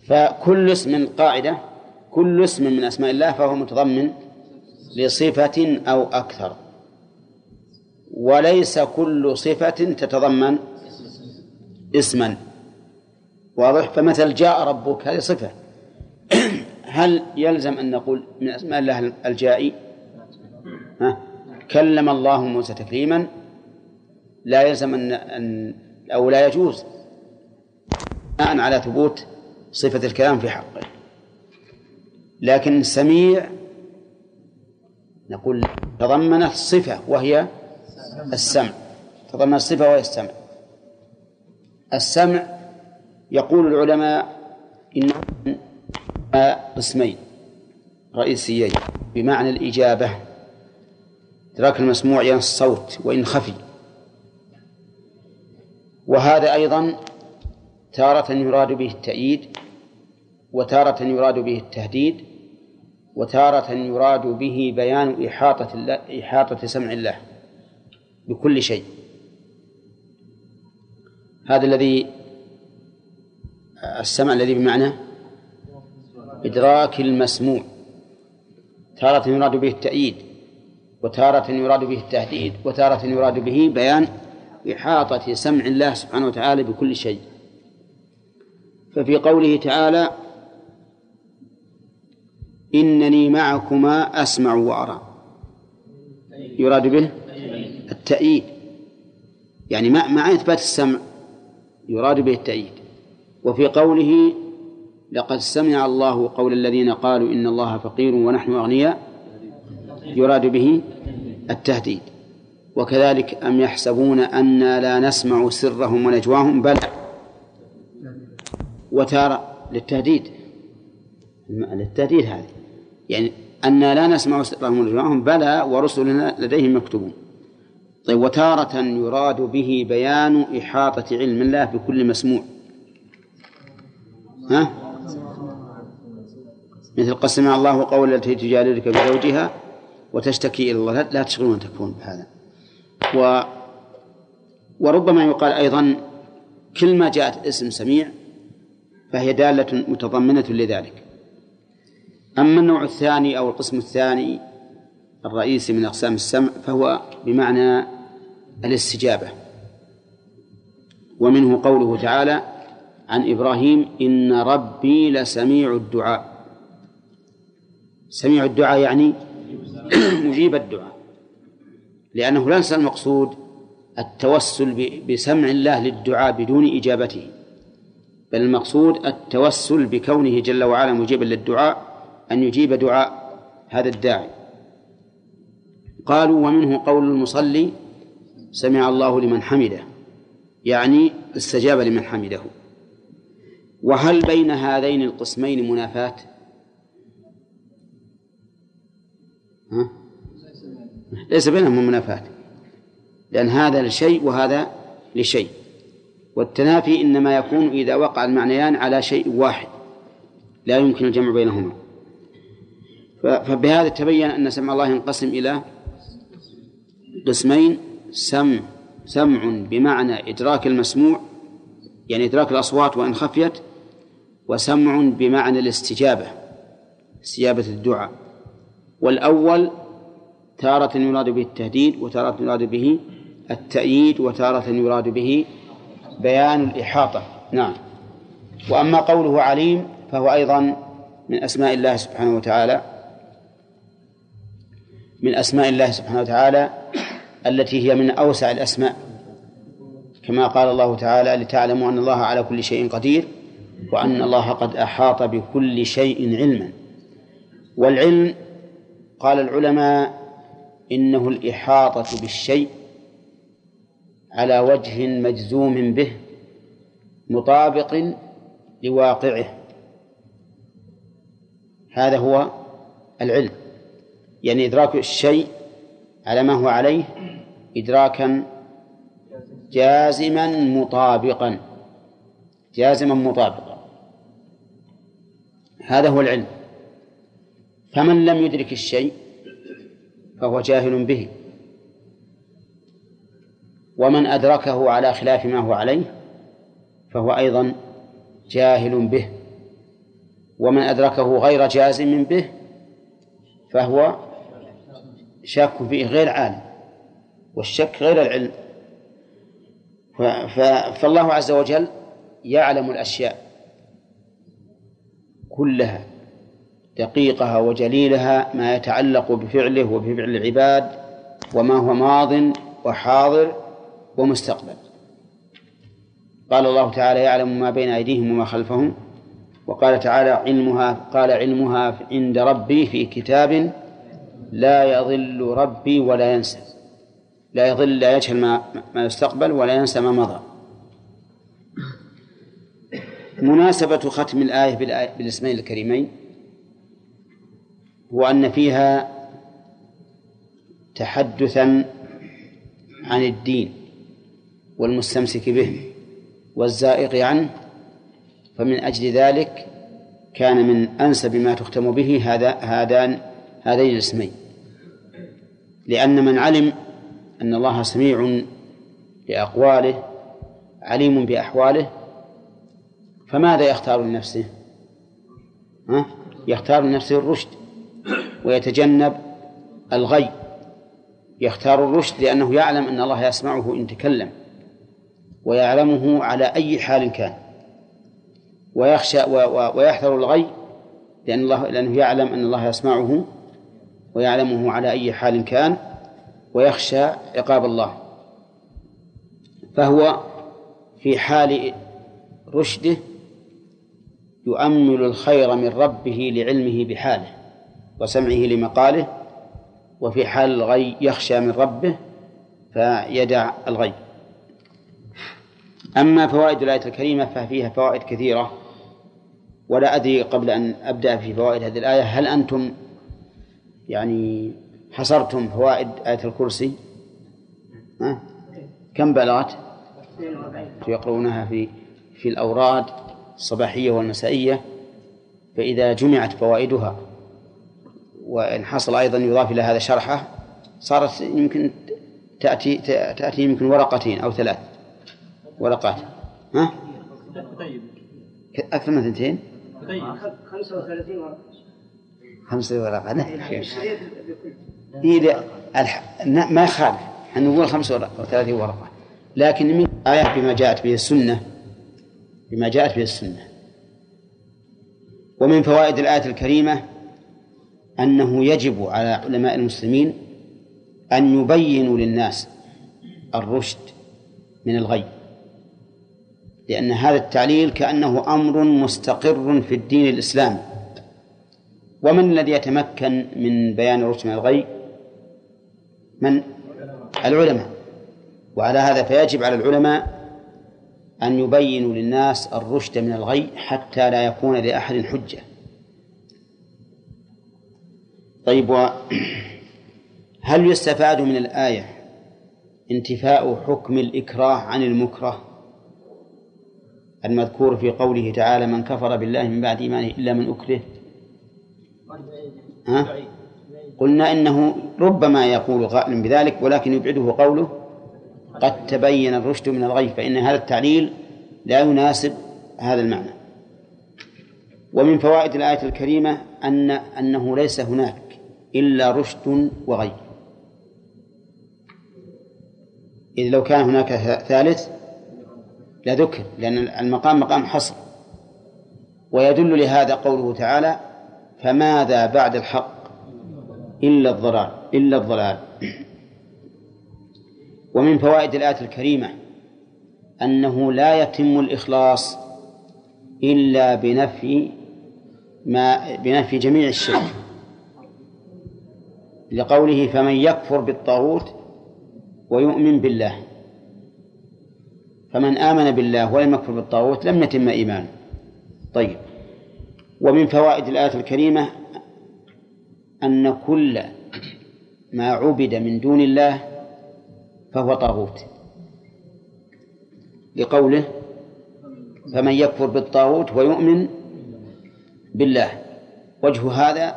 فكل اسم قاعدة كل اسم من أسماء الله فهو متضمن لصفة أو أكثر. وليس كل صفة تتضمن اسما. واضح؟ فمثل جاء ربك هذه صفة. هل يلزم أن نقول من أسماء الله الجائي؟ ها؟ كلم الله موسى تكليما. لا يلزم أن, أن أو لا يجوز. بناء على ثبوت صفة الكلام في حقه. لكن سميع نقول تضمنت صفة وهي السمع. تضمنت صفة وهي السمع. السمع يقول العلماء إن قسمين رئيسيين بمعنى الإجابة. إدراك المسموع يعني الصوت وإن خفي. وهذا أيضا تارة يراد به التأييد وتارة يراد به التهديد وتارة يراد به بيان إحاطة الله إحاطة سمع الله بكل شيء. هذا الذي السمع الذي بمعنى إدراك المسموع. تارة يراد به التأييد وتارة يراد به التهديد وتارة يراد به بيان إحاطة سمع الله سبحانه وتعالى بكل شيء. ففي قوله تعالى إنني معكما أسمع وأرى. يراد به التأييد. يعني مع إثبات السمع يراد به التأييد. وفي قوله لقد سمع الله قول الذين قالوا إن الله فقير ونحن أغنياء يراد به التهديد. وكذلك أم يحسبون أنا لا نسمع سرهم ونجواهم؟ بل وتارة للتهديد. للتهديد هذه. يعني أنا لا نسمع سرهم ونجواهم بلى ورسلنا لديهم مكتوبون طيب وتارة يراد به بيان إحاطة علم الله بكل مسموع. ها؟ مثل قد سمع الله قول التي تجادلك بزوجها وتشتكي إلى الله. لا تشغلون تكفرون بهذا. و وربما يقال أيضا كل ما جاءت اسم سميع فهي دالة متضمنة لذلك. أما النوع الثاني أو القسم الثاني الرئيسي من أقسام السمع فهو بمعنى الاستجابة. ومنه قوله تعالى عن إبراهيم إن ربي لسميع الدعاء. سميع الدعاء يعني مجيب الدعاء لأنه ليس المقصود التوسل بسمع الله للدعاء بدون إجابته بل المقصود التوسل بكونه جل وعلا مجيبا للدعاء أن يجيب دعاء هذا الداعي. قالوا ومنه قول المصلي سمع الله لمن حمده. يعني استجاب لمن حمده. وهل بين هذين القسمين منافاة؟ ها؟ ليس بينهم منافاة. لأن هذا لشيء وهذا لشيء. والتنافي إنما يكون إذا وقع المعنيان على شيء واحد. لا يمكن الجمع بينهما. فبهذا تبين أن سمع الله ينقسم إلى قسمين. سمع سمع بمعنى إدراك المسموع يعني إدراك الأصوات وإن خفيت وسمع بمعنى الاستجابة استجابة الدعاء. والأول تارة يراد به التهديد وتارة يراد به التأييد وتارة يراد به بيان الإحاطة. نعم. وأما قوله عليم فهو أيضا من أسماء الله سبحانه وتعالى. من أسماء الله سبحانه وتعالى التي هي من أوسع الأسماء. كما قال الله تعالى لتعلموا أن الله على كل شيء قدير وأن الله قد أحاط بكل شيء علما. والعلم قال العلماء إنه الإحاطة بالشيء على وجه مجزوم به مطابق لواقعه. هذا هو العلم. يعني إدراك الشيء على ما هو عليه إدراكا جازما مطابقا. جازما مطابقا. هذا هو العلم. فمن لم يدرك الشيء فهو جاهل به. ومن أدركه على خلاف ما هو عليه فهو أيضا جاهل به. ومن أدركه غير جازم به فهو شاك فيه غير عالم والشك غير العلم. فالله عز وجل يعلم الأشياء كلها دقيقها وجليلها ما يتعلق بفعله وبفعل العباد وما هو ماض وحاضر ومستقبل. قال الله تعالى يعلم ما بين أيديهم وما خلفهم. وقال تعالى علمها قال علمها عند ربي في كتاب لا يضل ربي ولا ينسى. لا يضل لا يجهل ما, ما يستقبل ولا ينسى ما مضى. مناسبة ختم الآية بالاسمين الكريمين هو أن فيها تحدثا عن الدين والمستمسك به والزائغ عنه فمن أجل ذلك كان من أنسب ما تختم به هذا هذان هذين الاسمين لأن من علم أن الله سميع لأقواله عليم بأحواله فماذا يختار لنفسه؟ ها؟ يختار لنفسه الرشد ويتجنب الغي يختار الرشد لأنه يعلم أن الله يسمعه إن تكلم ويعلمه على أي حال كان ويخشى ويحذر الغي لأن الله لأنه يعلم أن الله يسمعه ويعلمه على أي حال كان ويخشى عقاب الله. فهو في حال رشده يؤمل الخير من ربه لعلمه بحاله وسمعه لمقاله وفي حال الغي يخشى من ربه فيدع الغي. أما فوائد الآية الكريمة ففيها فوائد كثيرة ولا أدري قبل أن أبدأ في فوائد هذه الآية هل أنتم يعني حصرتم فوائد آية الكرسي ها؟ كم بلغت يقرؤونها في في الأوراد الصباحية والمسائية فإذا جمعت فوائدها وإن حصل أيضا يضاف إلى هذا شرحه صارت يمكن تأتي تأتي يمكن ورقتين أو ثلاث ورقات ها؟ أكثر من اثنتين؟ 35 ورقة 35 ورقة. نعم ما يخالف نقول 35 ورقة لكن من آية بما جاءت به السنة بما جاءت به السنة. ومن فوائد الآية الكريمة أنه يجب على علماء المسلمين أن يبينوا للناس الرشد من الغي. لأن هذا التعليل كأنه أمر مستقر في الدين الإسلامي. ومن الذي يتمكن من بيان الرشد من الغي؟ من؟ العلماء. وعلى هذا فيجب على العلماء أن يبينوا للناس الرشد من الغي حتى لا يكون لأحد حجة. طيب هل يستفاد من الآية انتفاء حكم الإكراه عن المكره؟ المذكور في قوله تعالى من كفر بالله من بعد إيمانه إلا من أكره. ها؟ قلنا إنه ربما يقول غائل بذلك ولكن يبعده قوله قد تبين الرشد من الغي فإن هذا التعليل لا يناسب هذا المعنى. ومن فوائد الآية الكريمة أن أنه ليس هناك إلا رشد وغي. إذ لو كان هناك ثالث لذكر لأن المقام مقام حصر. ويدل لهذا قوله تعالى فماذا بعد الحق إلا الضلال؟ إلا الضلال. ومن فوائد الآية الكريمة أنه لا يتم الإخلاص إلا بنفي ما بنفي جميع الشرك. لقوله فمن يكفر بالطاغوت ويؤمن بالله فمن آمن بالله ولم يكفر بالطاغوت لم يتم إيمانه. طيب. ومن فوائد الآية الكريمة أن كل ما عبد من دون الله فهو طاغوت. لقوله فمن يكفر بالطاغوت ويؤمن بالله. وجه هذا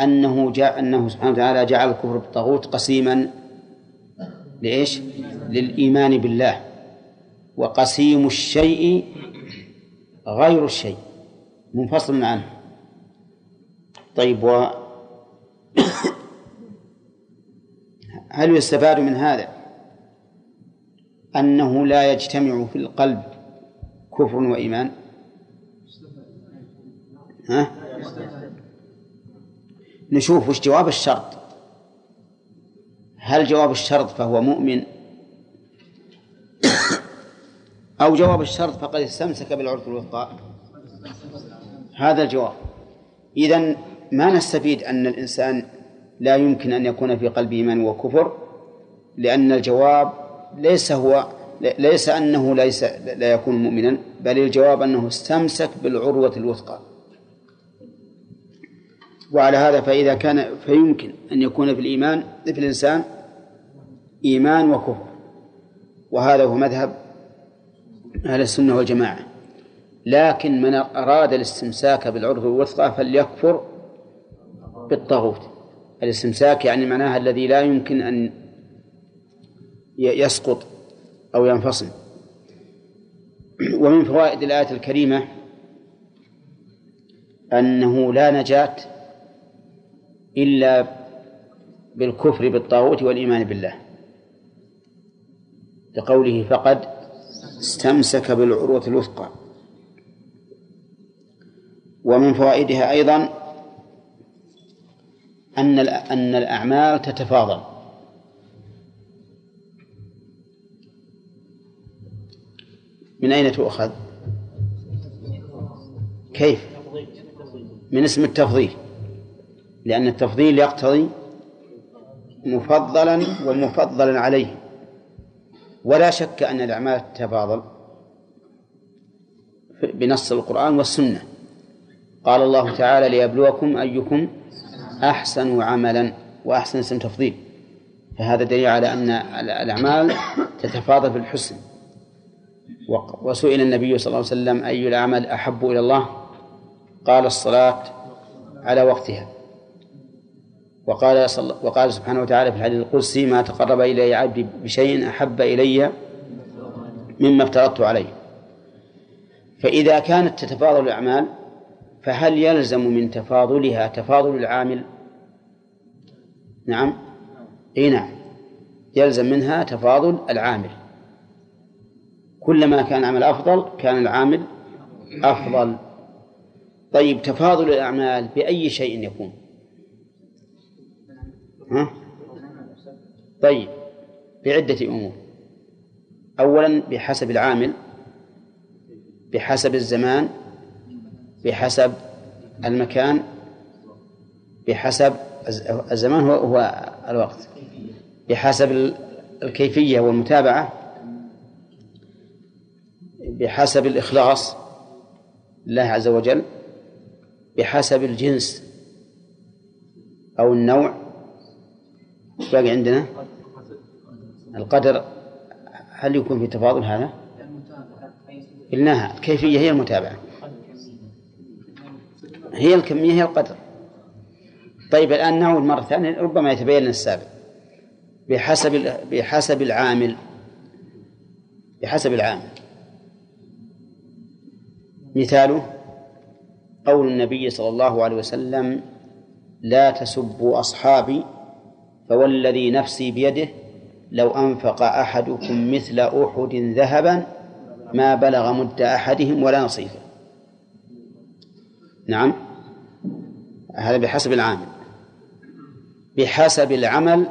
أنه جاء أنه سبحانه وتعالى جعل الكفر بالطاغوت قسيما لإيش؟ للإيمان بالله. وقسيم الشيء غير الشيء. منفصل عنه. طيب و هل يستفاد من هذا أنه لا يجتمع في القلب كفر وإيمان؟ ها؟ نشوف وش جواب الشرط. هل جواب الشرط فهو مؤمن؟ أو جواب الشرط فقد استمسك بالعرف الوثقى؟ هذا الجواب. إذن ما نستفيد أن الإنسان لا يمكن أن يكون في قلبه إيمان وكفر لأن الجواب ليس هو ليس أنه ليس لا يكون مؤمنا بل الجواب أنه استمسك بالعروة الوثقى. وعلى هذا فإذا كان فيمكن أن يكون في الإيمان في الإنسان إيمان وكفر. وهذا هو مذهب أهل السنة والجماعة. لكن من أراد الاستمساك بالعرف الوثقى فليكفر بالطاغوت. الاستمساك يعني معناها الذي لا يمكن أن يسقط أو ينفصل. ومن فوائد الآية الكريمة أنه لا نجاة إلا بالكفر بالطاغوت والإيمان بالله. لقوله فقد استمسك بالعروة الوثقى. ومن فوائدها أيضا أن أن الأعمال تتفاضل من أين تؤخذ؟ كيف؟ من اسم التفضيل لأن التفضيل يقتضي مفضلا ومفضلا عليه ولا شك أن الأعمال تتفاضل بنص القرآن والسنة قال الله تعالى ليبلوكم أيكم أحسن عملا وأحسن اسم تفضيل. فهذا دليل على أن الأعمال تتفاضل في الحسن وسئل النبي صلى الله عليه وسلم أي الأعمال أحب إلى الله؟ قال الصلاة على وقتها. وقال وقال سبحانه وتعالى في الحديث القدسي ما تقرب إلي عبدي بشيء أحب إلي مما افترضت عليه. فإذا كانت تتفاضل الأعمال فهل يلزم من تفاضلها تفاضل العامل؟ نعم. إي نعم. يلزم منها تفاضل العامل. كلما كان العمل أفضل كان العامل أفضل. طيب تفاضل الأعمال بأي شيء يكون؟ ها؟ طيب بعدة أمور. أولا بحسب العامل بحسب الزمان بحسب المكان بحسب الزمان هو هو الوقت. بحسب الكيفية والمتابعة. بحسب الإخلاص لله عز وجل. بحسب الجنس أو النوع. باقي عندنا؟ القدر. هل يكون في تفاضل هذا؟ قلناها. الكيفية هي المتابعة. هي الكمية هي القدر. طيب الآن نعود مرة ثانية ربما يتبين لنا السابق. بحسب بحسب العامل بحسب العامل. مثاله قول النبي صلى الله عليه وسلم لا تسبوا أصحابي فوالذي نفسي بيده لو أنفق أحدكم مثل أحد ذهبا ما بلغ مد أحدهم ولا نصيفه. نعم. هذا بحسب العامل. بحسب العمل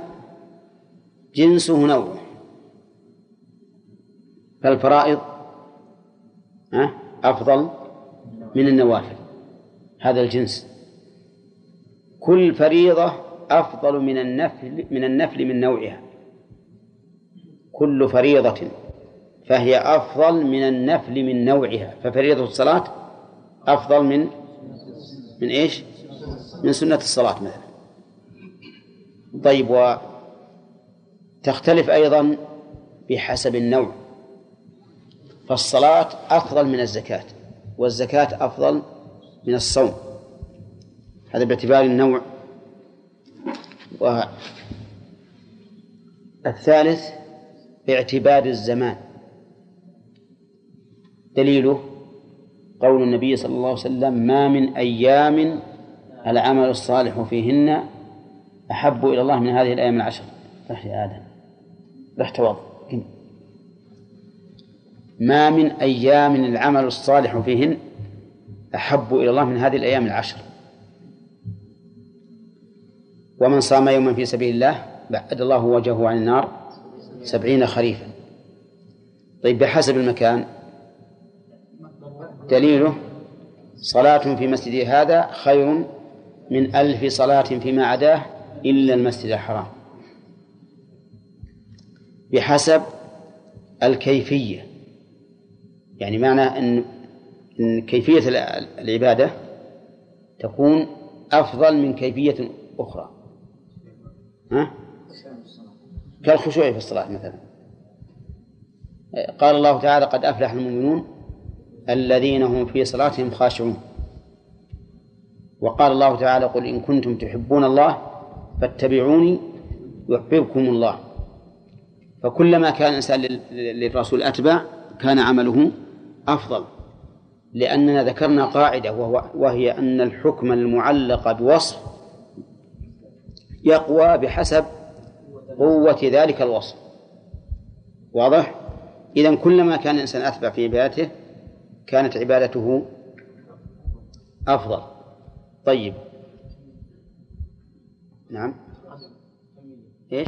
جنسه نوعه. فالفرائض أفضل من النوافل. هذا الجنس. كل فريضة أفضل من النفل من النفل من نوعها. كل فريضة فهي أفضل من النفل من نوعها. ففريضة الصلاة أفضل من من إيش؟ من سنة الصلاة مثلا. طيب وتختلف أيضا بحسب النوع. فالصلاة أفضل من الزكاة والزكاة أفضل من الصوم. هذا باعتبار النوع. والثالث باعتبار الزمان. دليله قول النبي صلى الله عليه وسلم ما من أيام العمل الصالح فيهن أحب إلى الله من هذه الأيام العشر. رح يا آدم. رح توضأ ما من أيام العمل الصالح فيهن أحب إلى الله من هذه الأيام العشر. ومن صام يوما في سبيل الله بعد الله وجهه عن النار سبعين خريفا. طيب بحسب المكان دليله صلاة في مسجد هذا خير من ألف صلاة فيما عداه إلا المسجد الحرام. بحسب الكيفية. يعني معنى أن أن كيفية العبادة تكون أفضل من كيفية أخرى. ها؟ كالخشوع في الصلاة مثلا. قال الله تعالى قد أفلح المؤمنون الذين هم في صلاتهم خاشعون. وقال الله تعالى قل إن كنتم تحبون الله فاتبعوني يحببكم الله. فكلما كان الإنسان للرسول أتبع كان عمله أفضل. لأننا ذكرنا قاعدة وهي أن الحكم المعلق بوصف يقوى بحسب قوة ذلك الوصف. واضح؟ إذا كلما كان الإنسان أتبع في عبادته كانت عبادته أفضل. طيب. نعم. إيش؟